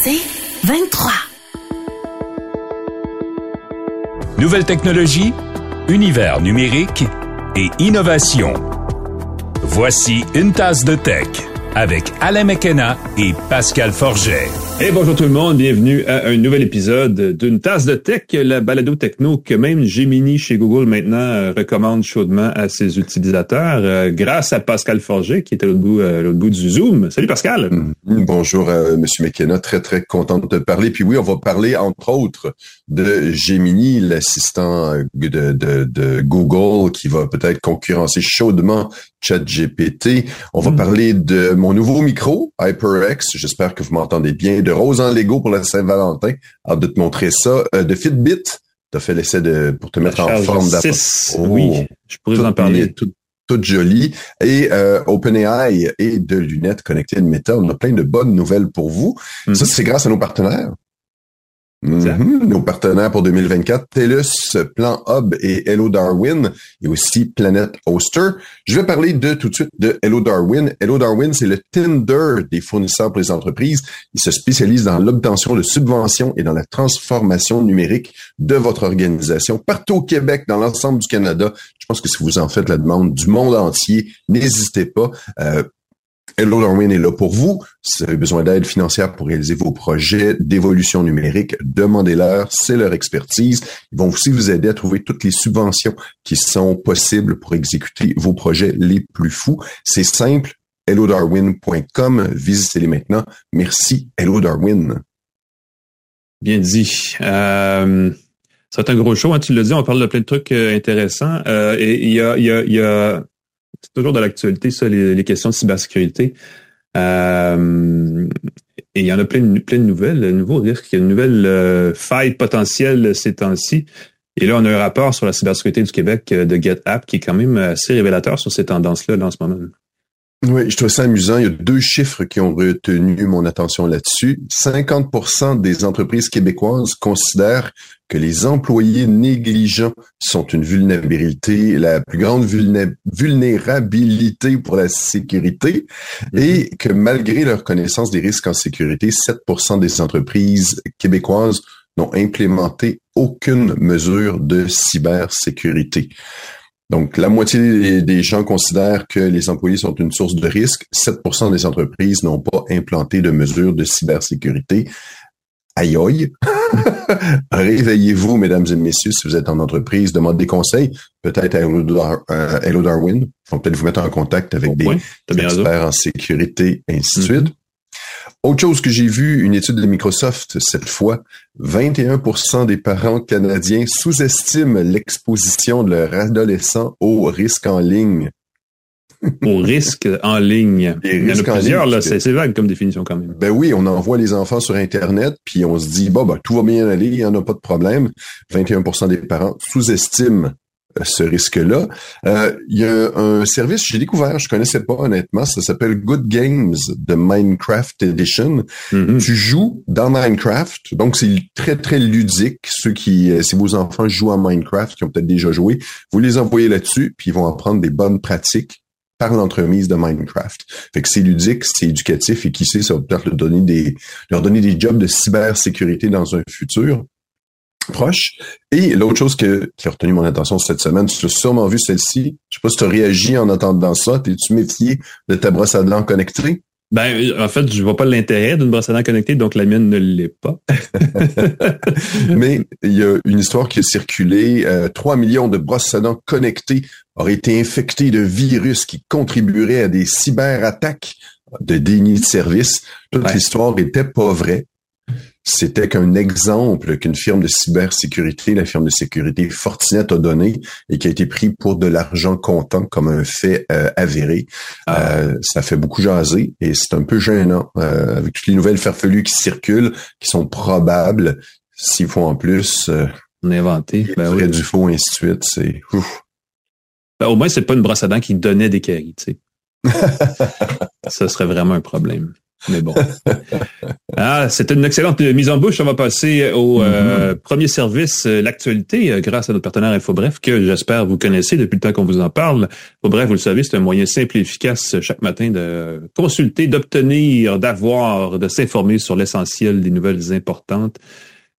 C'est 23. Nouvelle technologie, univers numérique et innovation. Voici une tasse de tech avec Alain McKenna et Pascal Forget. Et bonjour tout le monde, bienvenue à un nouvel épisode d'une tasse de tech, la balado techno que même Gemini chez Google maintenant euh, recommande chaudement à ses utilisateurs, euh, grâce à Pascal Forget qui est à l'autre bout, euh, l'autre bout du Zoom. Salut Pascal. Mm. Bonjour Monsieur McKenna, très très content de te parler. Puis oui, on va parler entre autres de Gemini, l'assistant de, de, de, Google qui va peut-être concurrencer chaudement ChatGPT. On va mm. parler de mon nouveau micro, HyperX. J'espère que vous m'entendez bien de rose en Lego pour la Saint-Valentin. Hâte de te montrer ça. Euh, de Fitbit, t'as fait l'essai de pour te mettre en forme d'après. Oh, oui, je pourrais en parler. Tout, toute jolie. Et euh, OpenAI et de lunettes connectées à Meta. On a plein de bonnes nouvelles pour vous. Ça, mm-hmm. c'est grâce à nos partenaires. Mhm. Nos partenaires pour 2024, TELUS, Plan Hub et Hello Darwin, et aussi Planet Oster. Je vais parler de tout de suite de Hello Darwin. Hello Darwin, c'est le Tinder des fournisseurs pour les entreprises. Il se spécialise dans l'obtention de subventions et dans la transformation numérique de votre organisation partout au Québec, dans l'ensemble du Canada. Je pense que si vous en faites la demande du monde entier, n'hésitez pas. Euh, Hello Darwin est là pour vous. Si vous avez besoin d'aide financière pour réaliser vos projets d'évolution numérique, demandez-leur. C'est leur expertise. Ils vont aussi vous aider à trouver toutes les subventions qui sont possibles pour exécuter vos projets les plus fous. C'est simple. HelloDarwin.com. Visitez-les maintenant. Merci, Hello Darwin. Bien dit. Euh, être un gros show, hein, tu l'as dit, on parle de plein de trucs euh, intéressants. Euh, et il y a, y, a, y a c'est toujours de l'actualité, ça, les, questions de cybersécurité. Euh, et il y en a plein de, plein de nouvelles, de nouveaux risques. Il y a une nouvelle euh, faille potentielle ces temps-ci. Et là, on a un rapport sur la cybersécurité du Québec euh, de GetApp qui est quand même assez révélateur sur ces tendances-là en ce moment. Oui, je trouve ça amusant. Il y a deux chiffres qui ont retenu mon attention là-dessus. 50% des entreprises québécoises considèrent que les employés négligents sont une vulnérabilité, la plus grande vulnérabilité pour la sécurité, mm-hmm. et que malgré leur connaissance des risques en sécurité, 7% des entreprises québécoises n'ont implémenté aucune mesure de cybersécurité. Donc, la moitié des gens considèrent que les employés sont une source de risque. 7% des entreprises n'ont pas implanté de mesures de cybersécurité. Aïe aïe! Réveillez-vous, mesdames et messieurs, si vous êtes en entreprise, demandez des conseils, peut-être à Hello Darwin. Ils vont peut-être vous mettre en contact avec des experts en sécurité, ainsi de mm-hmm. suite. Autre chose que j'ai vu, une étude de Microsoft cette fois, 21% des parents canadiens sous-estiment l'exposition de leurs adolescents au risque en ligne. au risque en ligne. Il y en a plusieurs, là, c'est vague comme définition quand même. Ben oui, on envoie les enfants sur Internet, puis on se dit, bon, ben, tout va bien aller, il n'y en a pas de problème. 21% des parents sous-estiment ce risque-là. Euh, il y a un service j'ai découvert, je connaissais pas honnêtement, ça s'appelle Good Games de Minecraft Edition. Mm-hmm. Tu joues dans Minecraft, donc c'est très très ludique. Ceux qui, euh, si vos enfants jouent à Minecraft, qui ont peut-être déjà joué, vous les envoyez là-dessus, puis ils vont apprendre des bonnes pratiques par l'entremise de Minecraft. Fait que c'est ludique, c'est éducatif et qui sait, ça va peut-être leur donner des, leur donner des jobs de cybersécurité dans un futur proche. Et l'autre chose que, qui a retenu mon attention cette semaine, tu as sûrement vu celle-ci. Je sais pas si tu as réagi en entendant ça. T'es-tu méfié de ta brosse à dents connectée? Ben, en fait, je vois pas l'intérêt d'une brosse à dents connectée, donc la mienne ne l'est pas. Mais il y a une histoire qui a circulé. Euh, 3 millions de brosses à dents connectées auraient été infectées de virus qui contribueraient à des cyberattaques de déni de service. Toute l'histoire était pas vraie. C'était qu'un exemple qu'une firme de cybersécurité, la firme de sécurité Fortinet a donné et qui a été pris pour de l'argent comptant comme un fait euh, avéré. Ah. Euh, ça fait beaucoup jaser et c'est un peu gênant euh, avec toutes les nouvelles farfelues qui circulent, qui sont probables. S'il faut en plus on inventé, ben oui. du faux, ainsi de suite, c'est ben, au moins c'est pas une brosse à dents qui donnait des caries, tu sais. ça serait vraiment un problème. Mais bon. Ah, c'était une excellente mise en bouche. On va passer au euh, mm-hmm. premier service, euh, l'actualité, euh, grâce à notre partenaire InfoBref, que j'espère vous connaissez depuis le temps qu'on vous en parle. InfoBref, vous le savez, c'est un moyen simple et efficace chaque matin de consulter, d'obtenir, d'avoir, de s'informer sur l'essentiel des nouvelles importantes.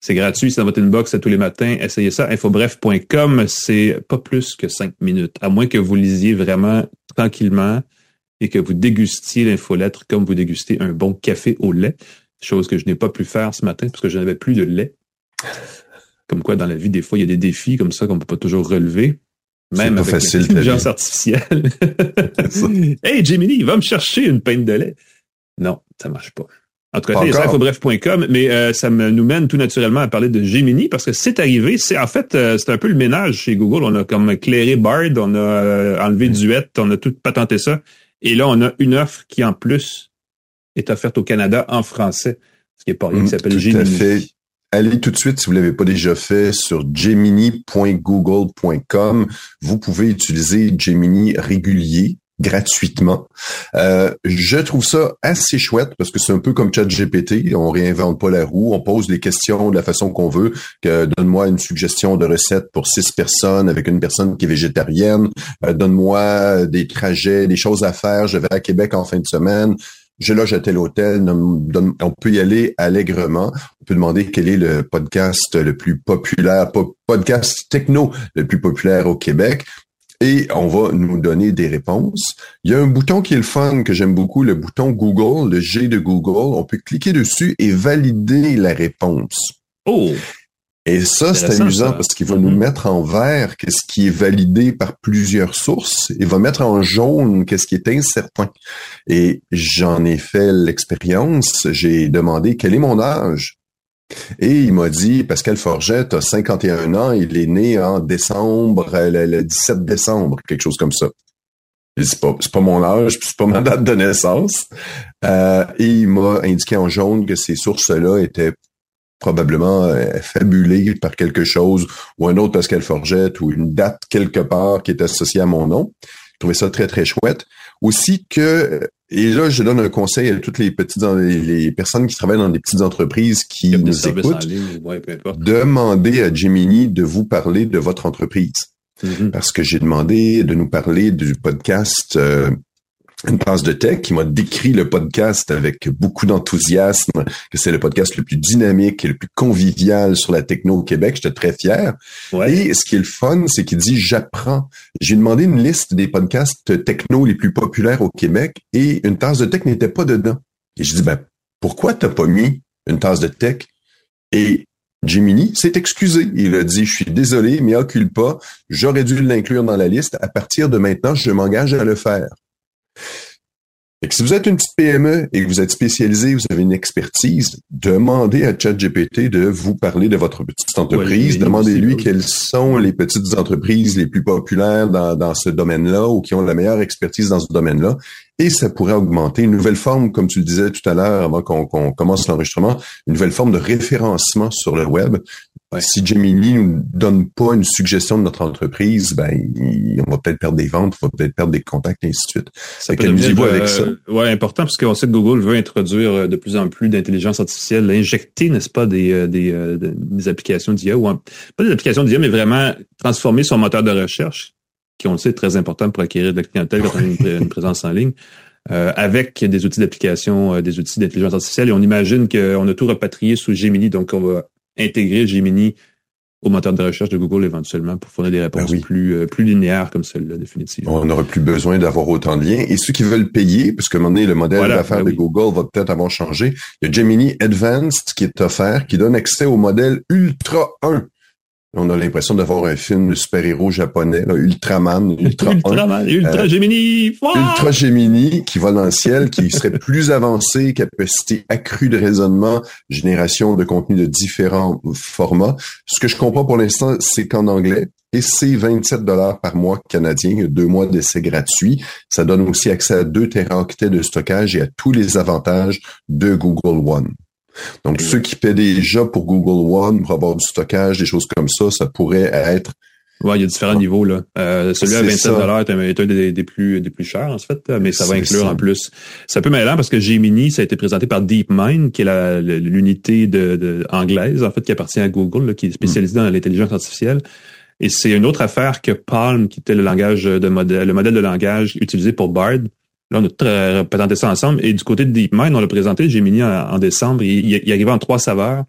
C'est gratuit, c'est dans votre inbox tous les matins. Essayez ça, infobref.com. C'est pas plus que cinq minutes, à moins que vous lisiez vraiment tranquillement et que vous dégustiez l'infolettre comme vous dégustez un bon café au lait, chose que je n'ai pas pu faire ce matin parce que je n'avais plus de lait. Comme quoi, dans la vie, des fois, il y a des défis comme ça qu'on ne peut pas toujours relever. Même avec l'intelligence artificielle. hey, Jiminy, va me chercher une pinte de lait. Non, ça marche pas. En tout cas, infobref.com, mais euh, ça me, nous mène tout naturellement à parler de Gemini parce que c'est arrivé. C'est en fait, euh, c'est un peu le ménage chez Google. On a comme clairé Bard, on a euh, enlevé Duet, on a tout patenté ça. Et là, on a une offre qui, en plus, est offerte au Canada en français, ce qui est pas rien, qui mm, s'appelle Gemini. Allez tout de suite, si vous l'avez pas déjà fait, sur gemini.google.com. Vous pouvez utiliser Gemini régulier gratuitement. Euh, je trouve ça assez chouette parce que c'est un peu comme ChatGPT. On réinvente pas la roue, on pose les questions de la façon qu'on veut. Que donne-moi une suggestion de recette pour six personnes avec une personne qui est végétarienne. Euh, donne-moi des trajets, des choses à faire. Je vais à Québec en fin de semaine. Je loge à tel hôtel. On peut y aller allègrement. On peut demander quel est le podcast le plus populaire, podcast techno le plus populaire au Québec et on va nous donner des réponses. Il y a un bouton qui est le fun que j'aime beaucoup, le bouton Google, le G de Google. On peut cliquer dessus et valider la réponse. Oh! Et ça, c'est amusant parce qu'il va nous mm-hmm. mettre en vert qu'est-ce qui est validé par plusieurs sources et va mettre en jaune qu'est-ce qui est incertain. Et j'en ai fait l'expérience. J'ai demandé quel est mon âge. Et il m'a dit, Pascal Forget a 51 ans, il est né en décembre, euh, le, 17 décembre, quelque chose comme ça. C'est pas, pas mon âge, c'est pas ma date de naissance. Euh, et il m'a indiqué en jaune que ces sources-là étaient probablement euh, fabulées par quelque chose, ou un autre Pascal Forget, ou une date quelque part qui est associée à mon nom. Je trouvais ça très, très chouette. Aussi que et là, je donne un conseil à toutes les petites les personnes qui travaillent dans des petites entreprises qui nous écoutent. demandez à Gemini de vous parler de votre entreprise. Mm-hmm. Parce que j'ai demandé de nous parler du podcast euh, une tasse de tech qui m'a décrit le podcast avec beaucoup d'enthousiasme, que c'est le podcast le plus dynamique et le plus convivial sur la techno au Québec. J'étais très fier. Et ce qui est le fun, c'est qu'il dit j'apprends. J'ai demandé une liste des podcasts techno les plus populaires au Québec et une tasse de tech n'était pas dedans. Et je dis ben pourquoi t'as pas mis une tasse de tech? Et Jiminy s'est excusé. Il a dit, je suis désolé, mais occupe pas. J'aurais dû l'inclure dans la liste. À partir de maintenant, je m'engage à le faire. Et si vous êtes une petite PME et que vous êtes spécialisé, vous avez une expertise, demandez à ChatGPT de vous parler de votre petite entreprise. Demandez-lui quelles sont les petites entreprises les plus populaires dans, dans ce domaine-là ou qui ont la meilleure expertise dans ce domaine-là. Et ça pourrait augmenter une nouvelle forme, comme tu le disais tout à l'heure avant qu'on commence l'enregistrement, une nouvelle forme de référencement sur le web. Si Gemini nous donne pas une suggestion de notre entreprise, ben on va peut-être perdre des ventes, on va peut-être perdre des contacts et ainsi de suite. Ça peut devenir, avec ça. Euh, ouais, important parce qu'on sait que Google veut introduire euh, de plus en plus d'intelligence artificielle, injecter, n'est-ce pas, des euh, des, des applications d'IA ou pas des applications d'IA, mais vraiment transformer son moteur de recherche, qui on le sait est très important pour acquérir de la clientèle quand on a une, présence en ligne. avec des outils d'application, des outils d'intelligence artificielle. Et on imagine qu'on a tout repatrié sous Gemini, donc on va intégrer Gemini au moteur de recherche de Google éventuellement pour fournir des réponses ben plus euh, plus linéaires comme celle-là définitivement. On n'aura plus besoin d'avoir autant de liens et ceux qui veulent payer parce que un moment donné le modèle d'affaires ben de Google va peut-être avoir changé. Il y a Gemini Advanced qui est offert qui donne accès au modèle Ultra 1 On a l'impression d'avoir un film de super-héros japonais, Ultraman, Ultra Ultraman, Ultra euh, Gemini, Ultra Gemini, qui va dans le ciel, qui serait plus avancé, capacité accrue de raisonnement, génération de contenu de différents formats. Ce que je comprends pour l'instant, c'est qu'en anglais, et c'est 27 dollars par mois canadien, deux mois d'essai gratuit. Ça donne aussi accès à 2 téraoctets de stockage et à tous les avantages de Google One. Donc, ceux qui paient déjà pour Google One pour avoir du stockage, des choses comme ça, ça pourrait être Ouais, il y a différents niveaux là. Euh, celui à 27 dollars est un des, des, plus des plus chers en fait, mais ça va inclure en plus. C'est un peu mêlant parce que Gemini, ça a été présenté par DeepMind, qui est l'unité de, anglaise en fait qui appartient à Google, qui est spécialisée dans l'intelligence artificielle. Et c'est une autre affaire que Palm, qui était le langage de modèle, le modèle de langage utilisé pour Bard. Là, on a présenté ça ensemble. Et du côté de DeepMind, on l'a présenté, Gemini, en, décembre. Il, il, arrivait en trois saveurs.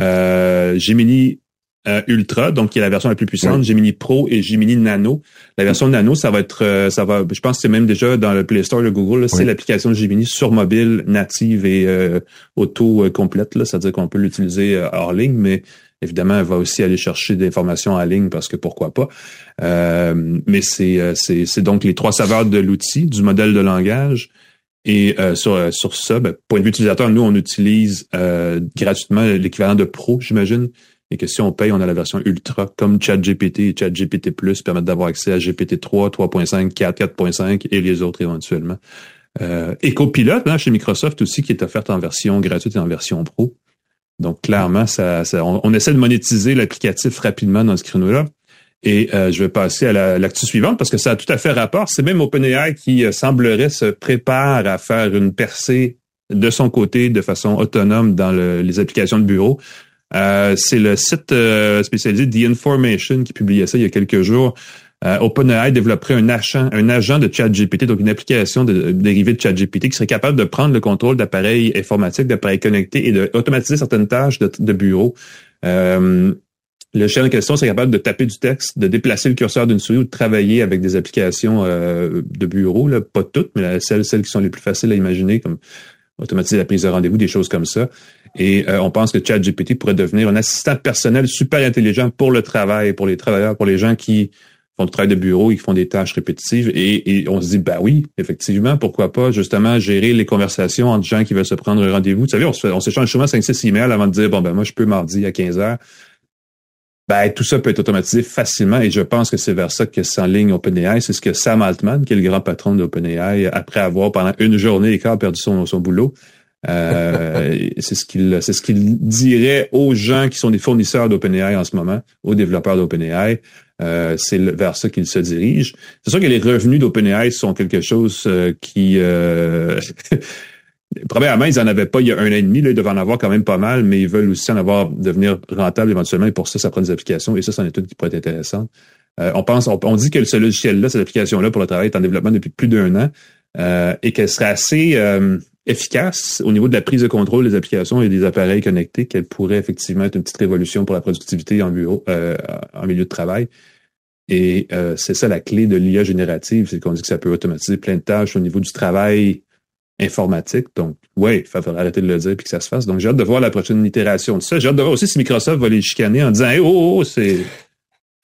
Euh, Gemini euh, Ultra, donc qui est la version la plus puissante, Gemini Pro et Gemini Nano. La version Nano, ça va être, euh, ça va, je pense que c'est même déjà dans le Play Store de Google, c'est l'application Gemini sur mobile, native et euh, auto complète. Là, c'est-à-dire qu'on peut l'utiliser hors ligne, mais Évidemment, elle va aussi aller chercher des informations en ligne parce que pourquoi pas. Euh, mais c'est, c'est, donc les trois saveurs de l'outil, du modèle de langage. Et euh, sur, sur ça, ben, point de vue utilisateur, nous, on utilise euh, gratuitement l'équivalent de Pro, j'imagine. Et que si on paye, on a la version Ultra, comme ChatGPT et ChatGPT Plus permettent d'avoir accès à GPT-3, 3.5, 4, 4.5 et les autres éventuellement. Euh, et Copilot, hein, chez Microsoft aussi, qui est offerte en version gratuite et en version Pro. Donc, clairement, ça, on, essaie de monétiser l'applicatif rapidement dans ce créneau-là. Et euh, je vais passer à l'actu suivante parce que ça a tout à fait rapport. C'est même OpenAI qui euh, semblerait se prépare à faire une percée de son côté de façon autonome dans les applications de bureau. Euh, c'est le site spécialisé The Information qui publiait ça il y a quelques jours. Euh, OpenAI développerait un agent, un agent de ChatGPT, donc une application de, dérivée de ChatGPT qui serait capable de prendre le contrôle d'appareils informatiques, d'appareils connectés et d'automatiser certaines tâches de, bureau. Euh, le chien en question serait capable de taper du texte, de déplacer le curseur d'une souris ou de travailler avec des applications euh, de bureau, là, pas toutes, mais celles, celles qui sont les plus faciles à imaginer, comme automatiser la prise de rendez-vous, des choses comme ça. Et euh, on pense que ChatGPT pourrait devenir un assistant personnel super intelligent pour le travail, pour les travailleurs, pour les gens qui font du travail de bureau, ils font des tâches répétitives et, on se dit, bah oui, effectivement, pourquoi pas justement gérer les conversations entre gens qui veulent se prendre un rendez-vous. Vous savez, on, s'échange souvent 5-6 emails avant de dire, bon, ben moi, je peux mardi à 15 heures. Ben, tout ça peut être automatisé facilement et je pense que c'est vers ça que s'enligne OpenAI. C'est ce que Sam Altman, qui est le grand patron d'OpenAI, après avoir pendant une journée et quart perdu son, son boulot, euh, c'est ce qu'il c'est ce qu'il dirait aux gens qui sont des fournisseurs d'OpenAI en ce moment, aux développeurs d'OpenAI. Euh, c'est vers ça qu'il se dirige. C'est sûr que les revenus d'OpenAI sont quelque chose euh, qui... Euh, premièrement, ils en avaient pas il y a un an et demi. Là, ils devaient en avoir quand même pas mal, mais ils veulent aussi en avoir, devenir rentable éventuellement. Et pour ça, ça prend des applications. Et ça, c'en est tout qui pourrait être intéressant. Euh, on pense, on, dit que ce logiciel-là, cette application-là pour le travail est en développement depuis plus d'un an et qu'elle serait assez efficace au niveau de la prise de contrôle des applications et des appareils connectés, qu'elle pourrait effectivement être une petite révolution pour la productivité en bureau, euh, en milieu de travail. Et euh, c'est ça la clé de l'IA générative, c'est qu'on dit que ça peut automatiser plein de tâches au niveau du travail informatique. Donc, ouais, il faudrait arrêter de le dire puis que ça se fasse. Donc, j'ai hâte de voir la prochaine itération de ça. J'ai hâte de voir aussi si Microsoft va les chicaner en disant, oh, oh, oh c'est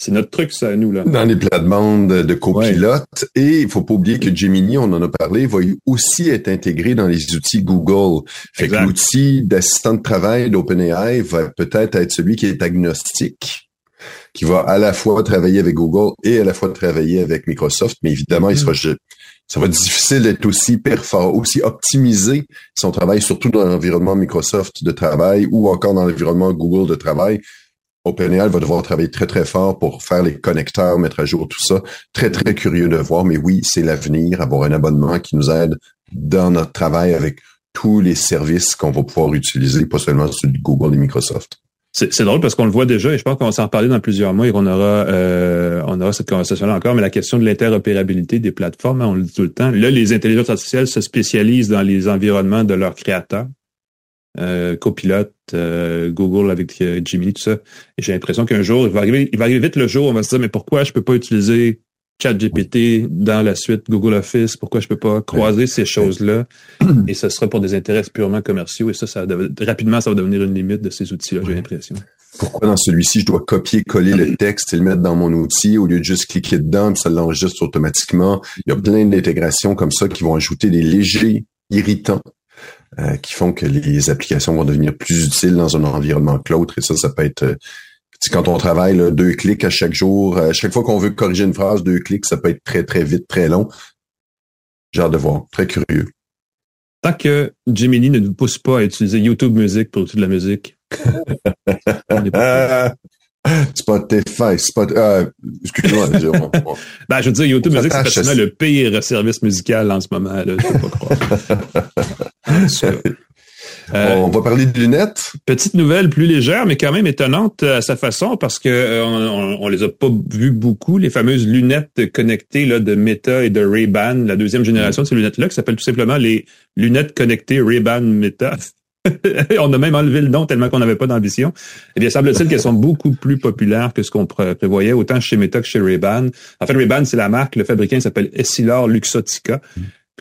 c'est notre truc, ça, nous, là. Dans les plates-bandes de copilote. Et il faut pas oublier que Gemini, on en a parlé, va aussi être intégré dans les outils Google. Fait que l'outil d'assistant de travail d'OpenAI va peut-être être celui qui est agnostique, qui va à la fois travailler avec Google et à la fois travailler avec Microsoft. Mais évidemment, il sera, mm. ça va être difficile d'être aussi performant, aussi optimisé si on travaille surtout dans l'environnement Microsoft de travail ou encore dans l'environnement Google de travail OpenAI va devoir travailler très, très fort pour faire les connecteurs, mettre à jour tout ça. Très, très curieux de voir, mais oui, c'est l'avenir, avoir un abonnement qui nous aide dans notre travail avec tous les services qu'on va pouvoir utiliser, pas seulement sur Google et Microsoft. C'est drôle parce qu'on le voit déjà et je pense qu'on va s'en reparler dans plusieurs mois et qu'on aura euh, on aura cette conversation-là encore, mais la question de l'interopérabilité des plateformes, hein, on le dit tout le temps. Là, les intelligences artificielles se spécialisent dans les environnements de leurs créateurs euh, Copilot, euh, Google avec euh, Jimmy, tout ça. Et j'ai l'impression qu'un jour, il va arriver, il va arriver vite le jour, on va se dire, mais pourquoi je peux pas utiliser ChatGPT dans la suite Google Office? Pourquoi je peux pas croiser ces choses-là? Et ce sera pour des intérêts purement commerciaux. Et ça, ça rapidement, ça va devenir une limite de ces outils-là, j'ai l'impression. Pourquoi dans celui-ci, je dois copier-coller le texte et le mettre dans mon outil au lieu de juste cliquer dedans, puis ça l'enregistre automatiquement? Il y a plein d'intégrations comme ça qui vont ajouter des légers irritants euh, qui font que les applications vont devenir plus utiles dans un environnement que l'autre. Et ça, ça peut être... Euh, quand on travaille là, deux clics à chaque jour, à chaque fois qu'on veut corriger une phrase, deux clics, ça peut être très, très vite, très long. J'ai hâte de voir. Très curieux. Tant que Gemini ne nous pousse pas à utiliser YouTube Music pour toute la musique. Spotify, Spotify, euh, excuse-moi. ben, je veux dire, YouTube Music, c'est facilement le pire service musical en ce moment, là, je peux pas croire. Euh, on va parler de lunettes. Petite nouvelle plus légère, mais quand même étonnante à sa façon parce que euh, on, les a pas vues beaucoup, les fameuses lunettes connectées là, de Meta et de Ray-Ban, la deuxième génération de ces lunettes-là, qui s'appellent tout simplement les lunettes connectées Ray-Ban Meta. on a même enlevé le nom tellement qu'on n'avait pas d'ambition. Eh bien, semble-t-il qu'elles sont beaucoup plus populaires que ce qu'on prévoyait, autant chez Meta que chez Ray-Ban. En fait, Ray-Ban, c'est la marque, le fabricant s'appelle Essilor Luxottica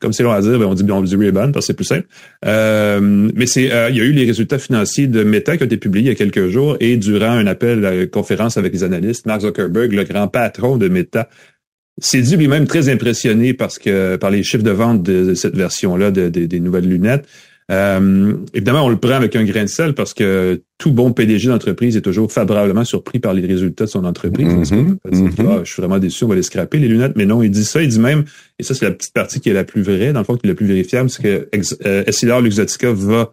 comme c'est long à dire, ben, on dit, on dit Ray-Ban parce que c'est plus simple. Euh, mais c'est, euh, il y a eu les résultats financiers de Meta qui ont été publiés il y a quelques jours et durant un appel à conférence avec les analystes, Mark Zuckerberg, le grand patron de Meta, s'est dit lui-même très impressionné parce que par les chiffres de vente de, cette version-là des nouvelles lunettes. Euh, évidemment, on le prend avec un grain de sel parce que tout bon PDG d'entreprise est toujours favorablement surpris par les résultats de son entreprise. Mm-hmm. Mm-hmm. Ah, je suis vraiment déçu, on va les scraper, les lunettes. Mais non, il dit ça, il dit même, et ça c'est la petite partie qui est la plus vraie, dans le fond, qui est la plus vérifiable, c'est que euh, Essilor Luxottica va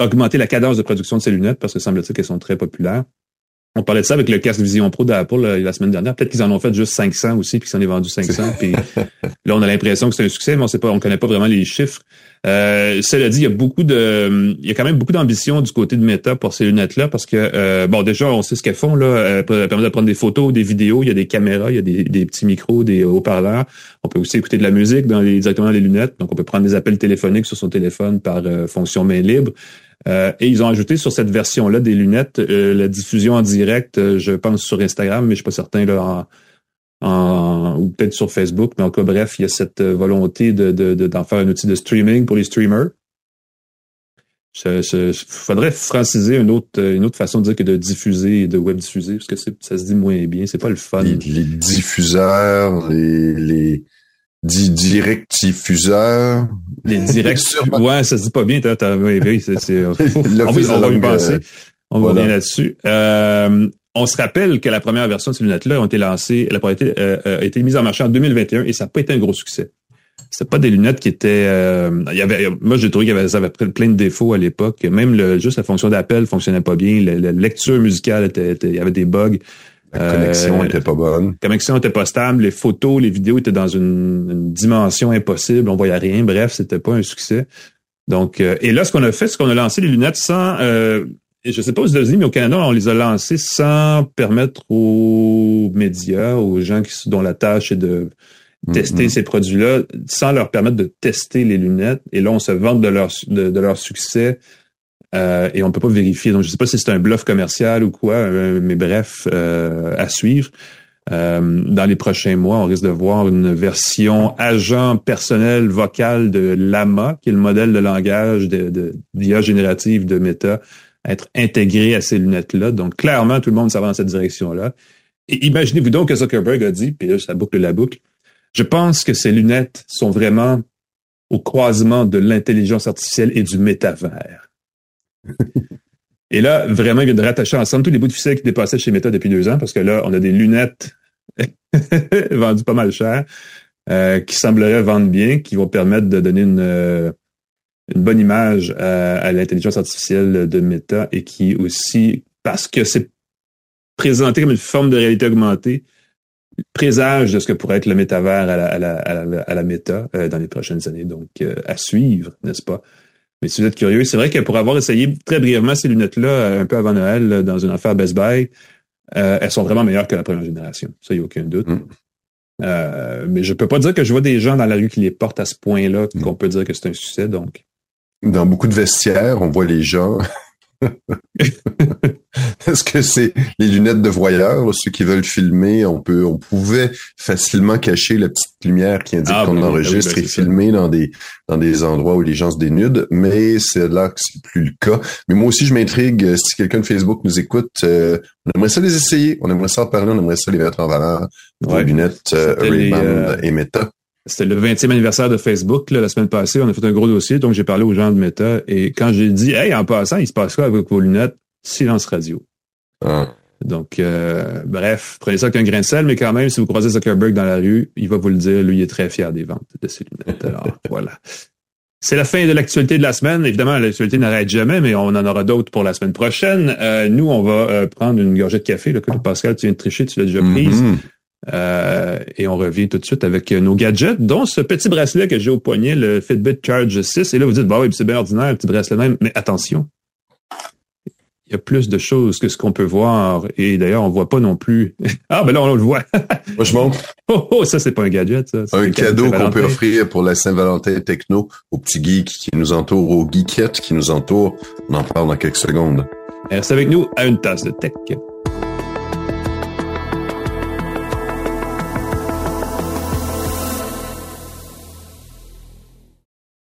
augmenter la cadence de production de ses lunettes parce que semble-t-il qu'elles sont très populaires. On parlait de ça avec le casque Vision Pro d'Apple la semaine dernière. Peut-être qu'ils en ont fait juste 500 aussi, puis qu'ils en ont vendu 500. puis là, on a l'impression que c'est un succès, mais on sait pas, on connaît pas vraiment les chiffres. Euh, cela dit, il y a beaucoup de, il y a quand même beaucoup d'ambition du côté de Meta pour ces lunettes-là, parce que euh, bon, déjà, on sait ce qu'elles font là. Elles permettent de prendre des photos, des vidéos. Il y a des caméras, il y a des, des petits micros, des haut-parleurs. On peut aussi écouter de la musique dans les, directement dans les lunettes. Donc, on peut prendre des appels téléphoniques sur son téléphone par euh, fonction main libre. Euh, et ils ont ajouté sur cette version-là des lunettes la diffusion en direct, je pense sur Instagram, mais je suis pas certain là en en, ou peut-être sur Facebook, mais en cas, bref, il y a cette euh, volonté de, de, d'en faire un outil de streaming pour les streamers. Il faudrait franciser une autre, une autre façon de dire que de diffuser et de web diffuser, parce que ça se dit moins bien. C'est pas le fun. Les, diffuseurs, les, les direct diffuseurs. Les directs. ouais, ça se dit pas bien. T'as, oui, c'est, c'est, on, va, y penser. On va revenir là-dessus. Euh, on se rappelle que la première version de ces lunettes-là ont été lancées, elle a été, euh, euh, été mise en marché en 2021 et ça n'a pas été un gros succès. C'était pas des lunettes qui étaient. Euh, il y avait, moi, j'ai trouvé qu'il y avait, ça avait plein de défauts à l'époque. Même le, juste la fonction d'appel fonctionnait pas bien. La, lecture musicale était, il y avait des bugs. La connexion était pas bonne. La connexion était pas stable. Les photos, les vidéos étaient dans une, dimension impossible. On voyait rien. Bref, c'était pas un succès. Donc, et là, ce qu'on a fait, c'est qu'on a lancé les lunettes sans je je sais pas aux États-Unis, mais au Canada, on les a lancés sans permettre aux médias, aux gens qui, dont la tâche est de tester mm-hmm. ces produits-là, sans leur permettre de tester les lunettes. Et là, on se vante de leur, de, leur succès euh, et on peut pas vérifier. Donc, je sais pas si c'est un bluff commercial ou quoi, euh, mais bref, euh, à suivre. dans les prochains mois, on risque de voir une version agent personnel vocal de Lama, qui est le modèle de langage de d'IA générative de Meta, être intégré à ces lunettes-là. Donc, clairement, tout le monde va dans cette direction-là. Et imaginez-vous donc que Zuckerberg a dit, puis là, ça boucle la boucle, je pense que ces lunettes sont vraiment au croisement de l'intelligence artificielle et du métavers. Et là, vraiment, il vient de rattacher ensemble tous les bouts de ficelle qui dépassaient chez Meta depuis deux ans, parce que là, on a des lunettes vendues pas mal cher, euh, qui sembleraient vendre bien, qui vont permettre de donner une, euh, une bonne image à, l'intelligence artificielle de Meta et qui aussi, parce que c'est présenté comme une forme de réalité augmentée, présage de ce que pourrait être le métavers à la, à la, à la, euh, dans les prochaines années. Donc, euh, à suivre, n'est-ce pas? Mais si vous êtes curieux, c'est vrai que pour avoir essayé très brièvement ces lunettes-là, euh, un peu avant Noël, dans une affaire Best Buy, elles sont vraiment meilleures que la première génération. Ça, il n'y a aucun doute. Mm. mais je peux pas dire que je vois des gens dans la rue qui les portent à ce point-là mm. qu'on peut dire que c'est un succès. Donc, dans beaucoup de vestiaires, on voit les gens Est-ce que c'est les lunettes de voyeur, ceux qui veulent filmer, on peut, on pouvait facilement cacher la petite lumière qui indique Ah, qu'on ben enregistre ben et filmer dans des dans des endroits où les gens se dénudent, mais c'est là que c'est plus le cas. Mais moi aussi, je m'intrigue. euh, Si quelqu'un de Facebook nous écoute, euh, on aimerait ça les essayer, on aimerait ça en parler, on aimerait ça les mettre en valeur. Vos Ouais. lunettes euh, les, Ray-Ban euh, et Meta. C'était le 20e anniversaire de Facebook là, la semaine passée. On a fait un gros dossier, donc j'ai parlé aux gens de Meta. Et quand j'ai dit, hey, en passant, il se passe quoi avec vos lunettes? Silence radio. Ah. Donc, euh, bref, prenez ça avec un grain de sel, mais quand même, si vous croisez Zuckerberg dans la rue, il va vous le dire. Lui, il est très fier des ventes de ses lunettes. Alors, voilà. C'est la fin de l'actualité de la semaine. Évidemment, l'actualité n'arrête jamais, mais on en aura d'autres pour la semaine prochaine. Euh, nous, on va euh, prendre une gorgée de café. Là, que Pascal, tu viens de tricher, tu l'as déjà prise. Mhm. Euh, et on revient tout de suite avec euh, nos gadgets, dont ce petit bracelet que j'ai au poignet, le Fitbit Charge 6. Et là, vous dites, bah oui, c'est bien ordinaire, le petit bracelet même. Mais attention, il y a plus de choses que ce qu'on peut voir. Et d'ailleurs, on voit pas non plus. ah, ben là, on le voit. Moi, je montre oh, oh, ça, c'est pas un gadget, ça. Un cadeau qu'on peut offrir pour la Saint-Valentin techno aux petits geeks qui nous entourent, aux geekettes qui nous entourent. On en parle dans quelques secondes. Reste avec nous à une tasse de tech.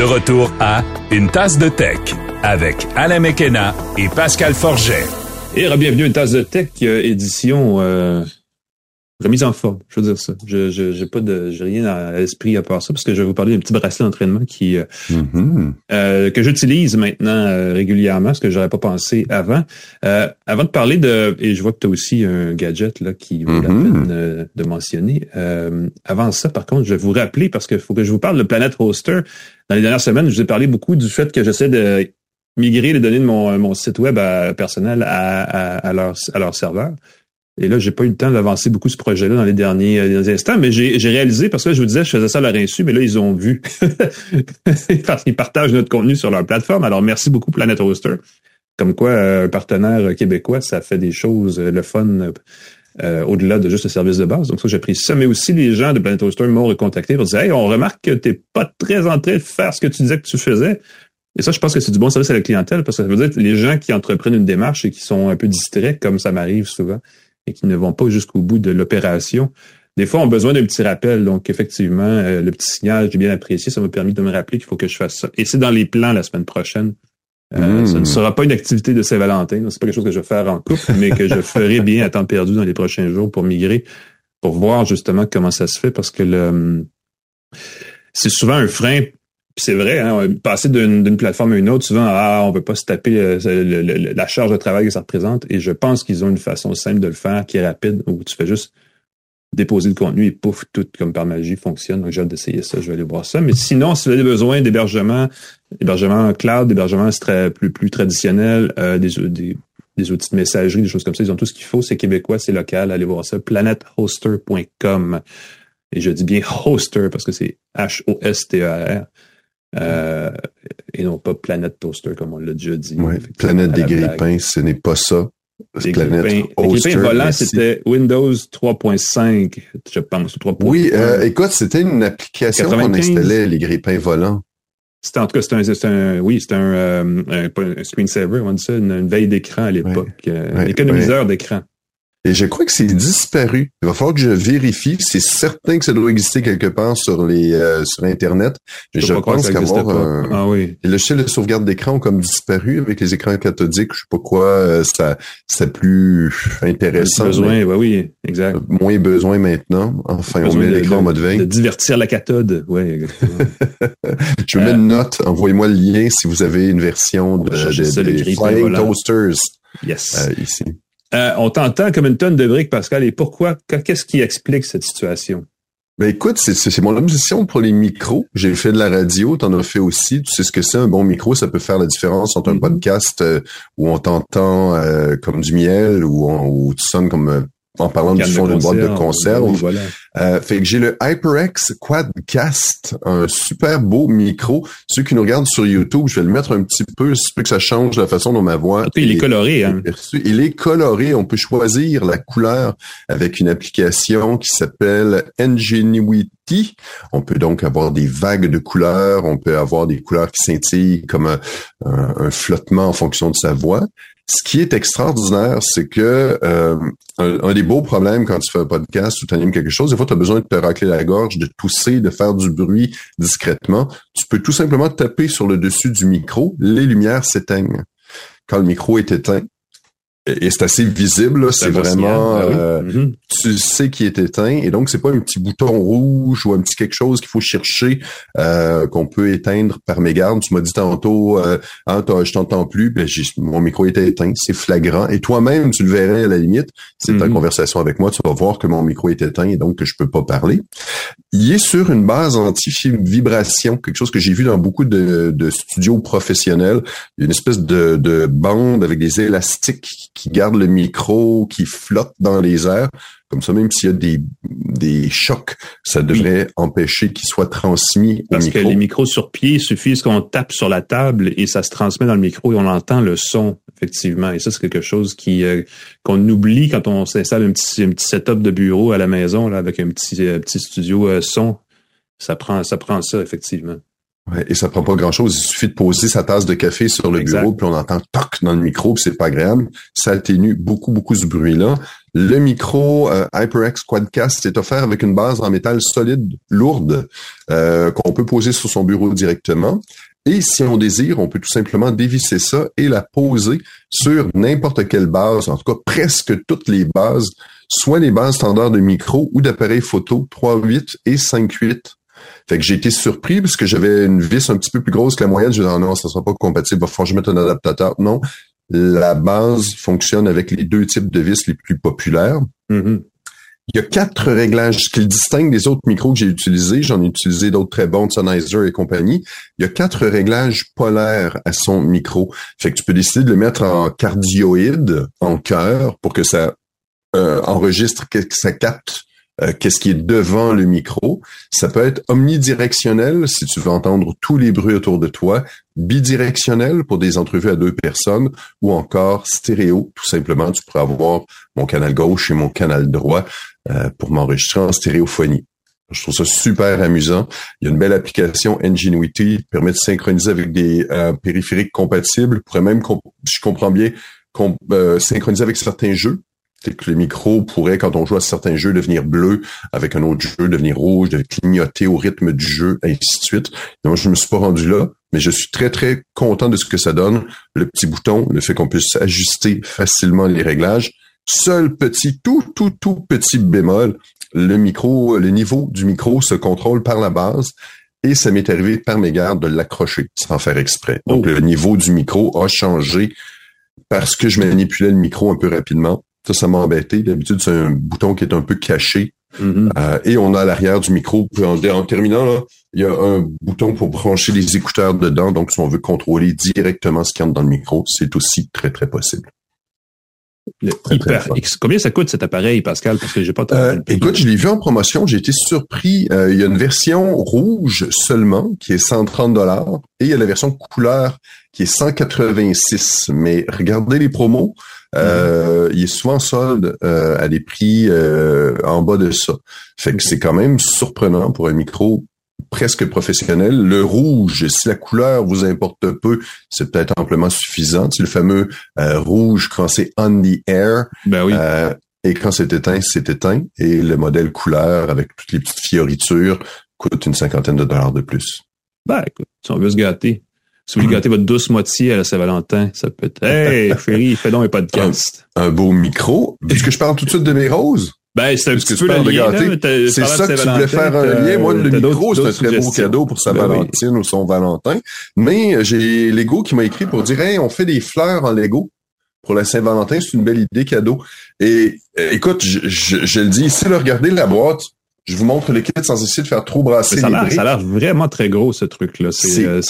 De retour à Une tasse de tech avec Alain Mekena et Pascal Forget. Et bienvenue à une tasse de tech, euh, édition euh, remise en forme, je veux dire ça. Je je- j'ai pas de j'ai rien à l'esprit à part ça parce que je vais vous parler d'un petit bracelet d'entraînement qui euh, Mhm. euh, que j'utilise maintenant euh, régulièrement, ce que j'aurais pas pensé avant. Euh, avant de parler de et je vois que tu as aussi un gadget là qui vaut la Mhm. peine euh, de mentionner. Euh, avant ça, par contre, je vais vous rappeler parce qu'il faut que je vous parle de Planet Hoster. Dans les dernières semaines, je vous ai parlé beaucoup du fait que j'essaie de migrer les données de mon, mon site web à- personnel à, à, à leur, à leur serveur. Et là, j'ai pas eu le temps d'avancer beaucoup ce projet-là dans les derniers, euh, derniers instants, mais j'ai réalisé, parce que je vous disais, je faisais ça à leur insu, mais là, ils ont vu. parce qu'ils partagent notre contenu sur leur plateforme. Alors, merci beaucoup, Planet Hoster. Comme quoi, euh, un partenaire québécois, ça fait des choses, euh, le fun, euh, au-delà de juste le service de base. Donc ça, j'ai pris ça. Mais aussi, les gens de Planet Hoster m'ont recontacté pour dire, hey, on remarque que t'es pas très en train de faire ce que tu disais que tu faisais. Et ça, je pense que c'est du bon service à la clientèle parce que ça veut dire que les gens qui entreprennent une démarche et qui sont un peu distraits, comme ça m'arrive souvent, et qui ne vont pas jusqu'au bout de l'opération, des fois, ont besoin d'un petit rappel. Donc, effectivement, euh, le petit signal, j'ai bien apprécié. Ça m'a permis de me rappeler qu'il faut que je fasse ça. Et c'est dans les plans la semaine prochaine. Euh. Ça ne sera pas une activité de Saint-Valentin. C'est pas quelque chose que je vais faire en couple, mais que je ferai bien à temps perdu dans les prochains jours pour migrer, pour voir justement comment ça se fait, parce que le c'est souvent un frein. C'est vrai, hein, passer d'une plateforme à une autre, souvent, ah, on veut pas se taper euh, le- le- la charge de travail que ça représente. Et je pense qu'ils ont une façon simple de le faire qui est rapide, où tu fais juste déposer le contenu et pouf, tout comme par magie fonctionne. Donc j'ai hâte d'essayer ça, je vais aller voir ça. Mais sinon, si vous avez besoin d'hébergement, hébergement cloud, d'hébergement plus, plus traditionnel, euh, des, des, des outils de messagerie, des choses comme ça, ils ont tout ce qu'il faut. C'est québécois, c'est local. Allez voir ça. planethoster.com. Et je dis bien hoster parce que c'est H-O-S-T-E-R. Euh, et non pas Planète Toaster, comme on l'a déjà dit. Ouais. Planète des grippins, ce n'est pas ça. Les Planète volants, merci. c'était Windows 3.5, je pense, ou 3.1. Oui, euh, écoute, c'était une application qu'on 95. installait, les grippins volants. C'était en tout cas, c'était un, c'était un, oui, c'était un, euh, un, un screensaver, on dit ça, une, une veille d'écran à l'époque, euh, ouais, un économiseur d'écran. Et je crois que c'est disparu. Il va falloir que je vérifie. C'est certain que ça doit exister quelque part sur les euh, sur Internet. Je, pense qu'avoir un, Ah oui. les logiciels de sauvegarde d'écran comme disparu avec les écrans cathodiques. Je sais pas quoi. euh, ça c'est plus intéressant. besoin, mais bah oui, exact. Moins besoin maintenant. Enfin, on Besoin met l'écran en de- mode veille. De divertir la cathode, exactement. Je mets une note. Envoyez-moi le lien si vous avez une version de, de- le des Flying. Toasters yes. euh, ici. Euh, on t'entend comme une tonne de briques, Pascal. Et pourquoi? Qu'est-ce qui explique cette situation? Ben écoute, c'est mon obsession pour les micros. J'ai fait de la radio, t'en as fait aussi. Tu sais ce que c'est un bon micro, ça peut faire la différence entre un mm-hmm. podcast euh, où on t'entend euh, comme du miel ou où tu sonnes comme euh, en parlant du fond d'une boîte de conserve. voilà. Euh, fait que j'ai le HyperX Quadcast, un super beau micro. Ceux qui nous regardent sur YouTube, je vais le mettre un petit peu, si peu que ça change la façon dont ma voix. il est coloré, hein? Il est coloré. On peut choisir la couleur avec une application qui s'appelle Ingenuity. On peut donc avoir des vagues de couleurs. On peut avoir des couleurs qui scintillent comme un, un flottement en fonction de sa voix. Ce qui est extraordinaire, c'est que euh, un, des beaux problèmes quand tu fais un podcast ou tu animes quelque chose, des fois, tu as besoin de te racler la gorge, de tousser, de faire du bruit discrètement. Tu peux tout simplement taper sur le dessus du micro, les lumières s'éteignent. Quand le micro est éteint, et c'est assez visible, c'est vraiment ben euh, mm-hmm. tu sais qui est éteint. Et donc c'est pas un petit bouton rouge ou un petit quelque chose qu'il faut chercher euh, qu'on peut éteindre par mégarde. Tu m'as dit tantôt euh, ah, je t'entends plus, ben, mon micro était éteint, c'est flagrant. Et toi-même tu le verrais à la limite, c'est ta mm-hmm. conversation avec moi, tu vas voir que mon micro est éteint et donc que je peux pas parler. Il est sur une base anti-vibration, quelque chose que j'ai vu dans beaucoup de, studios professionnels, une espèce de, de bande avec des élastiques qui garde le micro, qui flotte dans les airs. Comme ça, même s'il y a des, des chocs, ça devrait empêcher qu'il soit transmis au Parce que les micros sur pied, il suffit qu'on tape sur la table et ça se transmet dans le micro et on entend le son, effectivement. Et ça, c'est quelque chose qui euh, qu'on oublie quand on s'installe un petit, un petit setup de bureau à la maison, là, avec un petit, euh, petit studio euh, son. Ça prend, ça prend ça, effectivement. Ouais, et ça prend pas grand-chose. Il suffit de poser sa tasse de café sur le bureau, puis on entend toc dans le micro, puis c'est pas agréable. Ça atténue beaucoup, beaucoup ce bruit-là. Le micro euh, HyperX Quadcast est offert avec une base en métal solide, lourde, euh, qu'on peut poser sur son bureau directement. Et si on désire, on peut tout simplement dévisser ça et la poser sur n'importe quelle base, en tout cas presque toutes les bases, soit les bases standards de micro ou d'appareils photo 3.8 et 5.8 fait que j'ai été surpris parce que j'avais une vis un petit peu plus grosse que la moyenne. Je me disais, non, ça sera pas compatible. Falloir que je mette un adaptateur. Non. La base fonctionne avec les deux types de vis les plus populaires. Mm-hmm. Il y a quatre réglages qui le distinguent des autres micros que j'ai utilisés. J'en ai utilisé d'autres très bons, Sennheiser et compagnie. Il y a quatre réglages polaires à son micro. Fait que tu peux décider de le mettre en cardioïde, en cœur, pour que ça euh, enregistre, que ça capte euh, qu'est-ce qui est devant le micro? Ça peut être omnidirectionnel si tu veux entendre tous les bruits autour de toi, bidirectionnel pour des entrevues à deux personnes, ou encore stéréo. Tout simplement, tu pourrais avoir mon canal gauche et mon canal droit euh, pour m'enregistrer en stéréophonie. Je trouve ça super amusant. Il y a une belle application Ingenuity qui permet de synchroniser avec des euh, périphériques compatibles. pourrait même, je comprends bien, synchroniser avec certains jeux c'est que le micro pourrait, quand on joue à certains jeux, devenir bleu, avec un autre jeu, devenir rouge, de clignoter au rythme du jeu, et ainsi de suite. moi, je me suis pas rendu là, mais je suis très, très content de ce que ça donne. Le petit bouton, le fait qu'on puisse ajuster facilement les réglages. Seul petit, tout, tout, tout petit bémol, le micro, le niveau du micro se contrôle par la base et ça m'est arrivé par mégarde de l'accrocher sans faire exprès. Donc, oh. le niveau du micro a changé parce que je manipulais le micro un peu rapidement. Ça, ça m'a embêté. D'habitude, c'est un bouton qui est un peu caché. Mm-hmm. Euh, et on a à l'arrière du micro, en, terminant, là, il y a un bouton pour brancher les écouteurs dedans. Donc, si on veut contrôler directement ce y a dans le micro, c'est aussi très, très possible. Combien ça coûte cet appareil, Pascal? Parce que j'ai pas. Euh, écoute, je l'ai vu en promotion. J'ai été surpris. Euh, il y a une version rouge seulement qui est 130 dollars et il y a la version couleur qui est 186. Mais regardez les promos. Euh, il est souvent solde euh, à des prix euh, en bas de ça. Fait que c'est quand même surprenant pour un micro presque professionnel. Le rouge, si la couleur vous importe peu, c'est peut-être amplement suffisant. C'est le fameux rouge quand c'est on the air. Ben oui. et quand c'est éteint, c'est éteint. Et le modèle couleur avec toutes les petites fioritures coûte une cinquantaine de dollars de plus. Ben écoute, si on veut se gâter. Si vous voulez gâter votre douce moitié à la Saint-Valentin, ça peut être Hey, chérie, fais donc un podcast. Un, beau micro. Est-ce que je parle tout de suite de mes roses? Ben, c'est un petit peu le lien, C'est ça que tu voulais faire un lien. Moi, le micro, c'est un très beau cadeau pour sa ben Valentine ou son Valentin. Mais euh, j'ai Lego qui m'a écrit pour dire, hey, on fait des fleurs en Lego pour la Saint-Valentin. C'est une belle idée cadeau. Et euh, écoute, je, je, je, le dis, c'est le regarder la boîte, Je vous montre le kit sans essayer de faire trop brasser ça les Ça a l'air vraiment très gros, ce truc-là. C'est euh,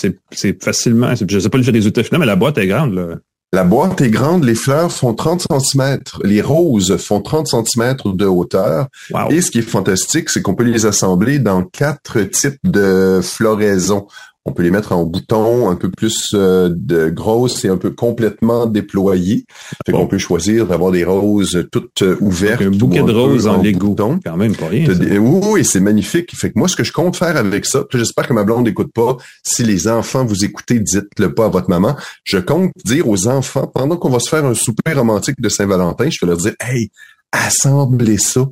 facilement... Je sais pas le fait des outils mais la boîte est grande. Là. La boîte est grande, les fleurs font 30 cm, les roses font 30 cm de hauteur. Et ce qui est fantastique, c'est qu'on peut les assembler dans quatre types de floraisons. On peut les mettre en bouton un peu plus euh, de grosses et un peu complètement déployées. Fait qu'on peut choisir d'avoir des roses toutes euh, ouvertes. un bouquet de roses en, Lego. Quand même pas rien. Oui, c'est magnifique. Fait que moi, ce que je compte faire avec ça, j'espère que ma blonde n'écoute pas. Si les enfants vous écoutez, dites-le pas à votre maman. Je compte dire aux enfants, pendant qu'on va se faire un souper romantique de Saint-Valentin, je vais leur dire, hey, assemblez ça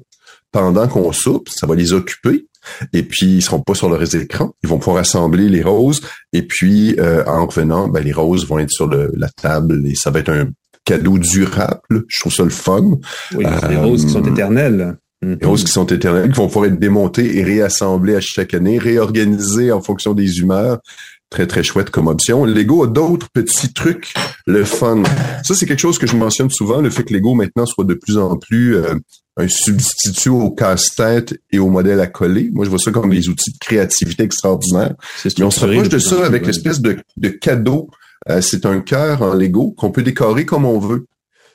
pendant qu'on soupe, ça va les occuper. Et puis, ils seront pas sur le écran. Ils vont pouvoir assembler les roses. Et puis, euh, en revenant, ben, les roses vont être sur la table et ça va être un cadeau durable. Je trouve ça le fun. Oui, les roses qui sont euh, éternelles. Les roses qui sont éternelles, qui vont pouvoir être démontées et réassemblées à chaque année, réorganisées en fonction des humeurs. Très, très chouette comme option. Lego a d'autres petits trucs, le fun. Ça, c'est quelque chose que je mentionne souvent, le fait que Lego maintenant soit de plus en plus euh, un substitut au casse-tête et au modèle à coller. Moi, je vois ça comme des outils de créativité extraordinaires. Mais on se rapproche de ça avec l'espèce de, de cadeau. Euh, c'est un cœur en Lego qu'on peut décorer comme on veut.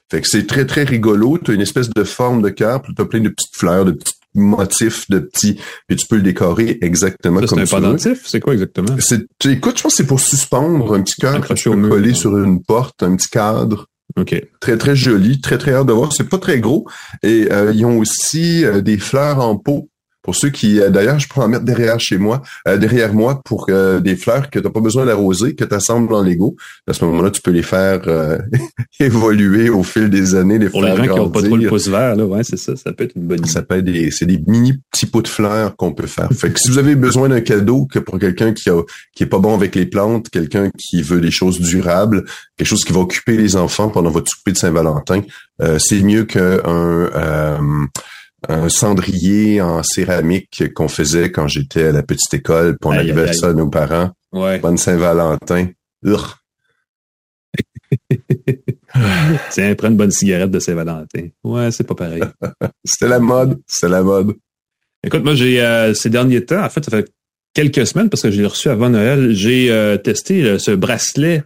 Fait que c'est très, très rigolo. Tu as une espèce de forme de cœur, puis tu as plein de petites fleurs, de petits motifs, de petits... Puis tu peux le décorer exactement comme ça. C'est un pendentif? C'est quoi exactement? C'est, écoute, je pense que c'est pour suspendre un petit cœur que tu peux coller sur une porte, un petit cadre. OK. Très, très joli, très, très hâte de voir. C'est pas très gros. Et euh, ils ont aussi euh, des fleurs en pot pour ceux qui, euh, d'ailleurs, je peux en mettre derrière chez moi, euh, derrière moi pour euh, des fleurs que tu n'as pas besoin d'arroser, que tu assembles en Lego. À ce moment-là, tu peux les faire évoluer au fil des années, les pour les gens qui n'ont pas trop le pouce vert, là, ouais, c'est ça, ça peut être une bonne idée. Ça peut être des, c'est des mini petits pots de fleurs qu'on peut faire. Fait que si vous avez besoin d'un cadeau que pour quelqu'un qui a, qui est pas bon avec les plantes, quelqu'un qui veut des choses durables, quelque chose qui va occuper les enfants pendant votre souper de Saint-Valentin, c'est mieux qu'un un cendrier en céramique qu'on faisait quand j'étais à la petite école, puis on arrivait ça à nos parents. Ouais. Bonne Saint-Valentin. Tiens, prends une bonne cigarette de Saint-Valentin. Ouais, c'est pas pareil. C'était la mode. C'était la mode. Écoute, moi, j'ai euh, ces derniers temps, en fait, ça fait quelques semaines parce que je l'ai reçu avant Noël, j'ai euh, testé euh, ce bracelet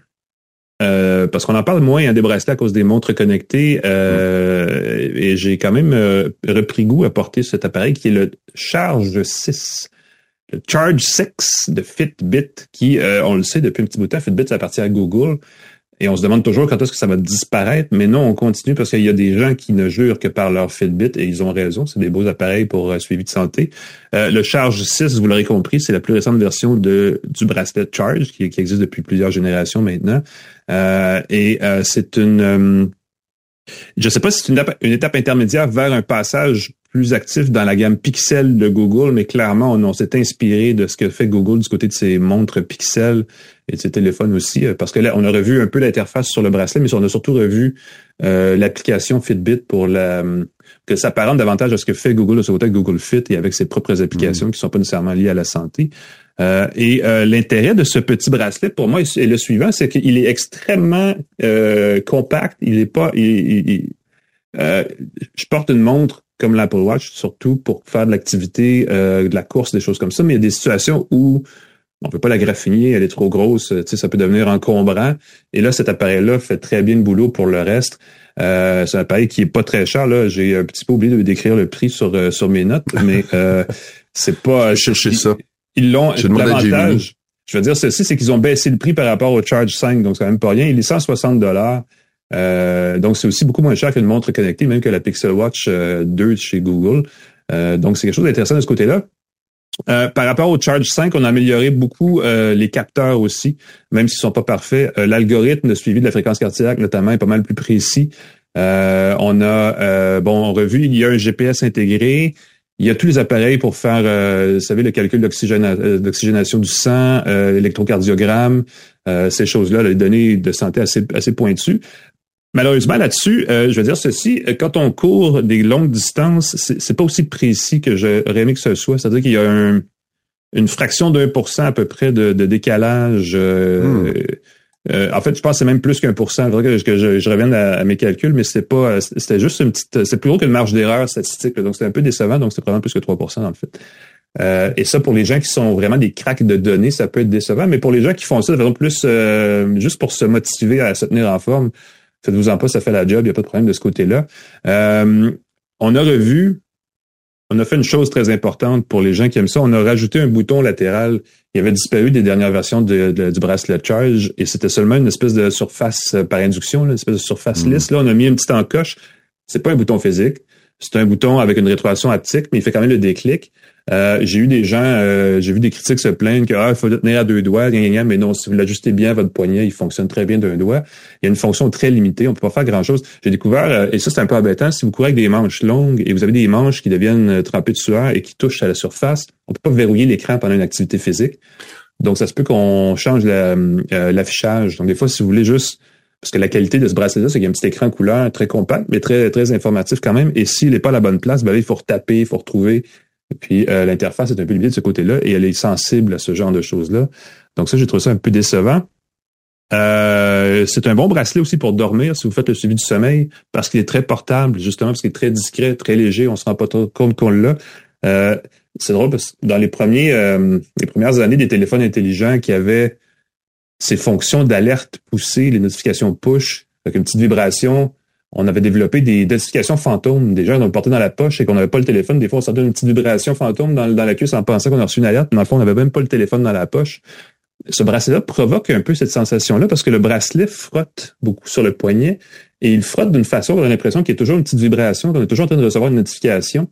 euh, parce qu'on en parle moins hein, des bracelets à cause des montres connectées. Euh, et j'ai quand même euh, repris goût à porter cet appareil qui est le Charge 6. Le Charge 6 de Fitbit, qui, on le sait depuis un petit bout de temps, Fitbit, ça appartient à Google. Et on se demande toujours quand est-ce que ça va disparaître, mais non, on continue parce qu'il y a des gens qui ne jurent que par leur Fitbit et ils ont raison, c'est des beaux appareils pour euh, suivi de santé. Euh, le Charge 6, vous l'aurez compris, c'est la plus récente version de du bracelet Charge qui, existe depuis plusieurs générations maintenant. Euh, et c'est une, je ne sais pas si c'est une, étape intermédiaire vers un passage plus actif dans la gamme Pixel de Google, mais clairement, on, s'est inspiré de ce que fait Google du côté de ses montres Pixel et de ses téléphones aussi, euh, parce que là, on a revu un peu l'interface sur le bracelet, mais on a surtout revu euh, l'application Fitbit pour la que ça apparente davantage à ce que fait Google de ce côté Google Fit et avec ses propres applications mm. qui sont pas nécessairement liées à la santé. Euh, et l'intérêt de ce petit bracelet, pour moi, est le suivant, c'est qu'il est extrêmement compact. Il est pas. je porte une montre comme l'Apple Watch, surtout pour faire de l'activité, euh, de la course, des choses comme ça. Mais il y a des situations où on peut pas la graffiner, elle est trop grosse, tu sais, ça peut devenir encombrant. Et là, cet appareil-là fait très bien le boulot pour le reste. Euh, c'est un appareil qui est pas très cher. Là, j'ai un petit peu oublié de décrire le prix sur euh, sur mes notes, mais euh, c'est pas. Je sais ça. Ils l'ont. L'avantage, je veux dire, ceci, c'est qu'ils ont baissé le prix par rapport au Charge 5, donc c'est quand même pas rien. Il est 160 dollars. Euh, donc, c'est aussi beaucoup moins cher qu'une montre connectée, même que la Pixel Watch 2 euh, chez Google. Euh, donc, c'est quelque chose d'intéressant de ce côté-là. par rapport au Charge 5, on a amélioré beaucoup les capteurs aussi, même s'ils sont pas parfaits. L'algorithme de suivi de la fréquence cardiaque, notamment, est pas mal plus précis. on a, bon, revu, il y a un GPS intégré. Il y a tous les appareils pour faire, vous savez, le calcul d'oxygénation du sang, l'électrocardiogramme, ces choses-là, les données de santé assez, assez pointues. Malheureusement, là-dessus, euh, je veux dire ceci, quand on court des longues distances, c'est pas aussi précis que j'aurais aimé que ce soit. C'est-à-dire qu'il y a une fraction d'un pour cent à peu près de, décalage euh, hmm. euh, en fait, je pense que c'est même plus qu'un pour cent. que, je, je, revienne à, mes calculs, mais c'était pas, c'était juste une petite, c'est plus haut qu'une marge d'erreur statistique. donc, c'était un peu décevant. Donc, c'est probablement plus que 3 dans le fait. Euh, et ça, pour les gens qui sont vraiment des cracks de données, ça peut être décevant. Mais pour les gens qui font ça de façon plus euh, juste pour se motiver à se tenir en forme, faites-vous en pas, ça fait la job, il n'y a pas de problème de ce côté-là. Euh, on a revu, on a fait une chose très importante pour les gens qui aiment ça. On a rajouté un bouton latéral qui avait disparu des dernières versions de, du bracelet Charge et c'était seulement une espèce de surface par induction, une espèce de surface mmh. lisse. Là, on a mis une petite encoche. C'est pas un bouton physique. C'est un bouton avec une rétroaction haptique, mais il fait quand même le déclic. Euh, j'ai eu des gens, euh, j'ai vu des critiques se plaindre que ah, faut le tenir à deux doigts, mais non, si vous l'ajustez bien votre poignet, il fonctionne très bien d'un doigt. Il y a une fonction très limitée, on peut pas faire grand chose. J'ai découvert, euh, et ça c'est un peu embêtant, si vous courez avec des manches longues et vous avez des manches qui deviennent trempées de sueur et qui touchent à la surface, on peut pas verrouiller l'écran pendant une activité physique. Donc ça se peut qu'on change l'affichage. Donc des fois, si vous voulez juste parce que la qualité de ce bracelet-là, c'est qu'il y a un petit écran couleur très compact, mais très très informatif quand même. Et s'il n'est pas à la bonne place, ben il faut retaper, il faut retrouver. Et puis euh, l'interface est un peu limitée de ce côté-là et elle est sensible à ce genre de choses-là. Donc ça, j'ai trouvé ça un peu décevant. Euh, c'est un bon bracelet aussi pour dormir si vous faites le suivi du sommeil parce qu'il est très portable, justement, parce qu'il est très discret, très léger, on se rend pas trop compte qu'on l'a. Euh, c'est drôle parce que dans les premiers les premières années des téléphones intelligents qui avaient ces fonctions d'alerte poussée, les notifications push, avec une petite vibration, on avait développé des notifications fantômes. Des gens, on portait dans la poche et qu'on n'avait pas le téléphone. Des fois, on sortait une petite vibration fantôme dans, dans la cuisse en pensant qu'on a reçu une alerte. Mais dans le fond, on n'avait même pas le téléphone dans la poche. Ce bracelet-là provoque un peu cette sensation-là parce que le bracelet frotte beaucoup sur le poignet et il frotte d'une façon qu'on a l'impression qu'il y a toujours une petite vibration, qu'on est toujours en train de recevoir une notification.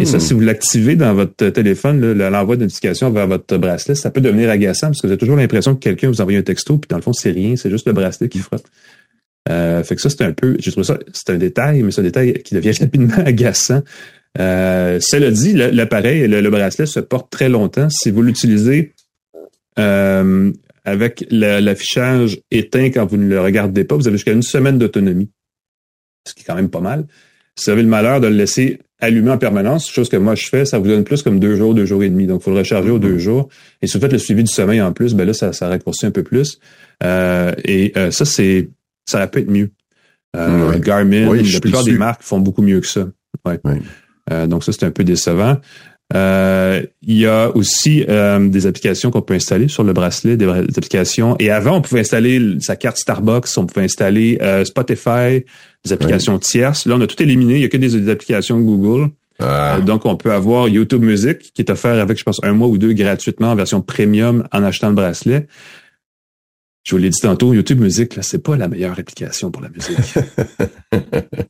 Et ça, hmm. si vous l'activez dans votre téléphone, l'envoi de notification vers votre bracelet, ça peut devenir agaçant parce que vous avez toujours l'impression que quelqu'un vous envoie un texto, puis dans le fond, c'est rien, c'est juste le bracelet qui frotte. Euh, fait que ça, c'est un peu, j'ai trouvé ça, c'est un détail, mais c'est un détail qui devient rapidement agaçant. Euh, cela dit, l'appareil, le, le, bracelet se porte très longtemps. Si vous l'utilisez euh, avec l'affichage éteint quand vous ne le regardez pas, vous avez jusqu'à une semaine d'autonomie, ce qui est quand même pas mal. Si vous avez le malheur de le laisser allumé en permanence, chose que moi je fais, ça vous donne plus comme deux jours, deux jours et demi. Donc, il faut le recharger aux deux mm-hmm. jours. Et si vous faites le suivi du sommeil en plus, ben là, ça, ça raccourcit un peu plus. Euh, et euh, ça, c'est ça aurait pu être mieux. Euh, Garmin, la plupart des marques font beaucoup mieux que ça. Ouais. Euh, donc ça, c'est un peu décevant. Euh, il y a aussi euh, des applications qu'on peut installer sur le bracelet, des, applications. Et avant, on pouvait installer sa carte Starbucks, on pouvait installer euh, Spotify, des applications tierces. Là, on a tout éliminé. Il y a que des, applications Google. Ah. donc, on peut avoir YouTube Music qui est offert avec, je pense, un mois ou deux gratuitement en version premium en achetant le bracelet. Je vous l'ai dit tantôt, YouTube Music, là, c'est pas la meilleure application pour la musique.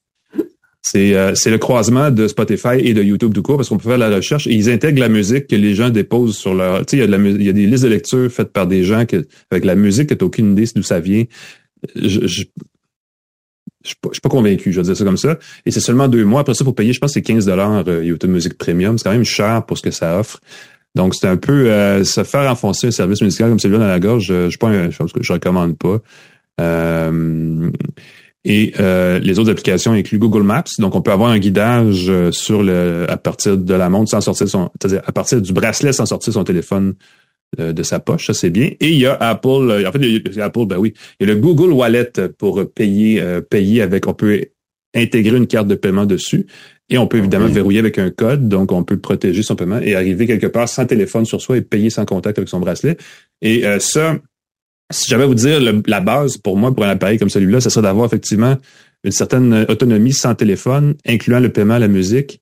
c'est euh, c'est le croisement de Spotify et de YouTube du coup parce qu'on peut faire la recherche et ils intègrent la musique que les gens déposent sur leur. Tu sais, il y a de la il y a des listes de lecture faites par des gens que avec la musique que t'as aucune idée d'où ça vient. Je, je, je suis pas, pas, convaincu, je vais dire ça comme ça. Et c'est seulement deux mois. Après ça, pour payer, je pense que c'est 15 dollars euh, YouTube Music Premium. C'est quand même cher pour ce que ça offre. Donc, c'est un peu euh, se faire enfoncer un service musical comme celui-là dans la gorge, je, je, pas je recommande pas. Euh, et euh, les autres applications incluent Google Maps, donc on peut avoir un guidage sur le à partir de la montre sans sortir son, c'est-à-dire à partir du bracelet sans sortir son téléphone de sa poche, ça c'est bien. Et il y a Apple, en fait, il y a Apple, ben oui, il y a le Google Wallet pour payer, payer avec, on peut intégrer une carte de paiement dessus. Et on peut évidemment verrouiller avec un code, donc on peut protéger son paiement et arriver quelque part sans téléphone sur soi et payer sans contact avec son bracelet. Et euh, ça, si j'avais à vous dire la base pour moi pour un appareil comme celui-là, ce serait d'avoir effectivement une certaine autonomie sans téléphone, incluant le paiement à la musique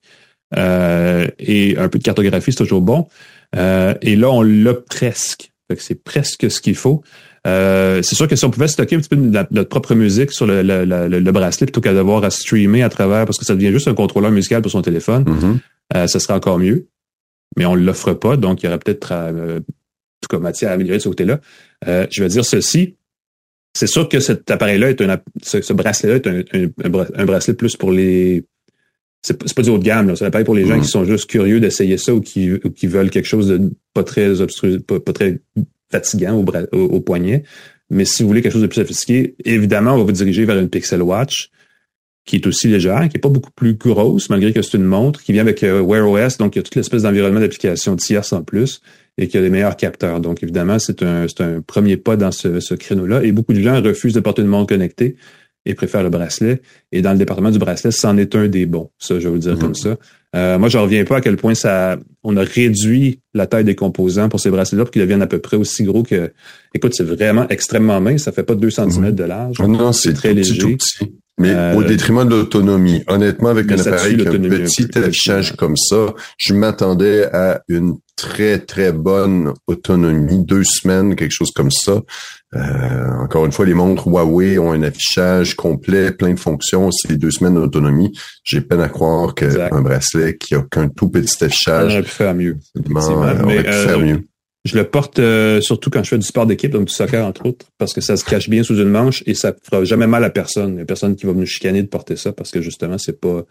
euh, et un peu de cartographie, c'est toujours bon. Euh, et là, on l'a presque. C'est presque ce qu'il faut. Euh, c'est sûr que si on pouvait stocker un petit peu de notre propre musique sur le, le, le, bracelet plutôt qu'à devoir à streamer à travers, parce que ça devient juste un contrôleur musical pour son téléphone, mm-hmm. euh, ça serait encore mieux. Mais on ne l'offre pas, donc il y aurait peut-être euh, tout cas matière à améliorer de ce côté-là. Euh, je vais dire ceci. C'est sûr que cet appareil-là est un ce, bracelet-là est un, un, bracelet plus pour les c'est pas, pas du haut de gamme, c'est un appareil pour les gens mm-hmm. qui sont juste curieux d'essayer ça ou qui, ou qui veulent quelque chose de pas très obstru, pas très fatigant au, au, poignet. Mais si vous voulez quelque chose de plus sophistiqué, évidemment, on va vous diriger vers une Pixel Watch. qui est aussi légère, qui est pas beaucoup plus grosse, malgré que c'est une montre, qui vient avec euh, Wear OS, donc il y a toute l'espèce d'environnement d'application tierce en plus, et qui a des meilleurs capteurs. Donc évidemment, c'est un, un premier pas dans ce, ce créneau-là. Et beaucoup de gens refusent de porter une montre connectée et préfèrent le bracelet. Et dans le département du bracelet, c'en est un des bons. Ça, je vais vous le dire comme ça. Euh, moi, je reviens pas à quel point ça, on a réduit la taille des composants pour ces bracelets-là pour qu'ils deviennent à peu près aussi gros que, écoute, c'est vraiment extrêmement mince. Ça fait pas 2 cm de large. Oh non, c'est très léger. Mais euh, au détriment de l'autonomie. Honnêtement, avec un appareil avec un petit affichage comme ça, je m'attendais à une très, très bonne autonomie. Deux semaines, quelque chose comme ça. Euh, encore une fois, les montres Huawei ont un affichage complet, plein de fonctions. C'est deux semaines d'autonomie. J'ai peine à croire qu'un bracelet qui a qu'un tout petit affichage. On aurait pu faire mieux. aurait pu faire mieux. Je le porte euh, surtout quand je fais du sport d'équipe, donc du soccer entre autres, parce que ça se cache bien sous une manche et ça fera jamais mal à personne. Il n'y a personne qui va me chicaner de porter ça parce que justement, c'est pas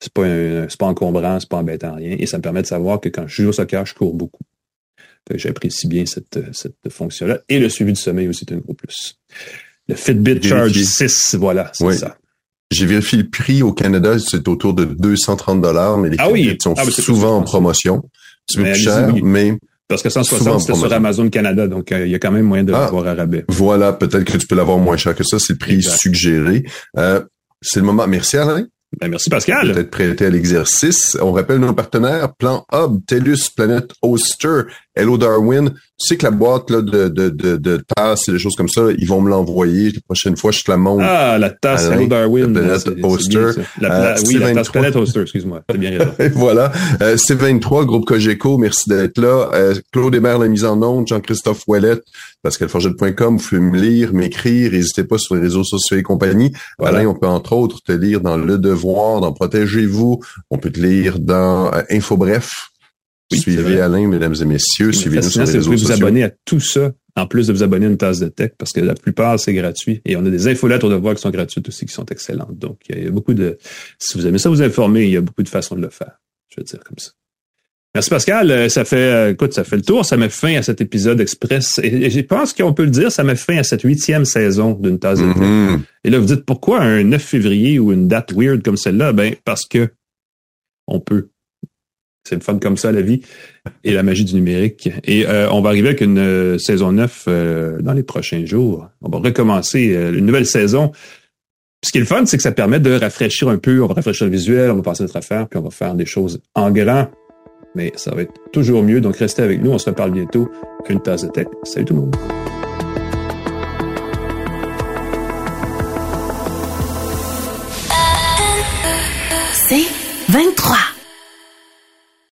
c'est pas c'est pas encombrant, c'est pas embêtant rien. Et ça me permet de savoir que quand je joue au soccer, je cours beaucoup. J'apprécie bien cette, cette fonction-là. Et le suivi du sommeil aussi est un gros plus. Le Fitbit Charge 6, voilà, c'est ça. J'ai vérifié le prix au Canada, c'est autour de 230 dollars, mais les ah oui. sont ah, souvent en promotion. C'est plus cher, mais parce que 160, c'était sur Amazon Canada, donc euh, il y a quand même moyen de ah, l'avoir à rabais. Voilà, peut-être que tu peux l'avoir moins cher que ça, c'est le prix suggéré. Euh, c'est le moment. Merci Alain. Ben, merci Pascal. Peut-être prêté à l'exercice. On rappelle nos partenaires, Plan Hub, TELUS, Planet Oster, Hello Darwin. Tu sais que la boîte là, de, de, de, de tasses et des choses comme ça, ils vont me l'envoyer. La prochaine fois, je te la montre. Ah, la tasse Hello Darwin. La Planet Oster. La, oui, la tasse Planet Oster, excuse-moi. C'est bien raison. voilà. Euh, C23, groupe Cogeco, merci d'être là. Euh, Claude Hébert, la mise en onde. Jean-Christophe Ouellette, pascalforget.com. Vous pouvez me lire, m'écrire. N'hésitez pas sur les réseaux sociaux et compagnie. Voilà. Alain, on peut entre autres te lire dans Le Devoir, dans Protégez-vous. On peut te lire dans euh, Suivez Alain, mesdames et messieurs. Suivez-nous sur les réseaux vous vous abonner à tout ça, en plus de vous abonner à une tasse de tech, parce que la plupart, c'est gratuit. Et on a des infolettes au devoir qui sont gratuites aussi, qui sont excellentes. Donc, il y a beaucoup de... Si vous aimez ça vous informer, il y a beaucoup de façons de le faire. Je vais dire comme ça. Merci Pascal. Euh, ça fait, euh, écoute, ça fait le tour. Ça met fin à cet épisode express. Et, je pense qu'on peut le dire, ça met fin à cette huitième saison d'une tasse de tech. Mm-hmm. Et là, vous dites pourquoi un 9 février ou une date weird comme celle-là? Ben, parce que on peut. C'est une fun comme ça, la vie et la magie du numérique. Et euh, on va arriver avec une euh, saison 9 euh, dans les prochains jours. On va recommencer une nouvelle saison. Ce qui est le fun, c'est que ça permet de rafraîchir un peu. On va rafraîchir le visuel, on va passer notre affaire, puis on va faire des choses en grand. Mais ça va être toujours mieux. Donc, restez avec nous. On se reparle bientôt. Une tasse de tech. Salut tout le monde. C'est 23.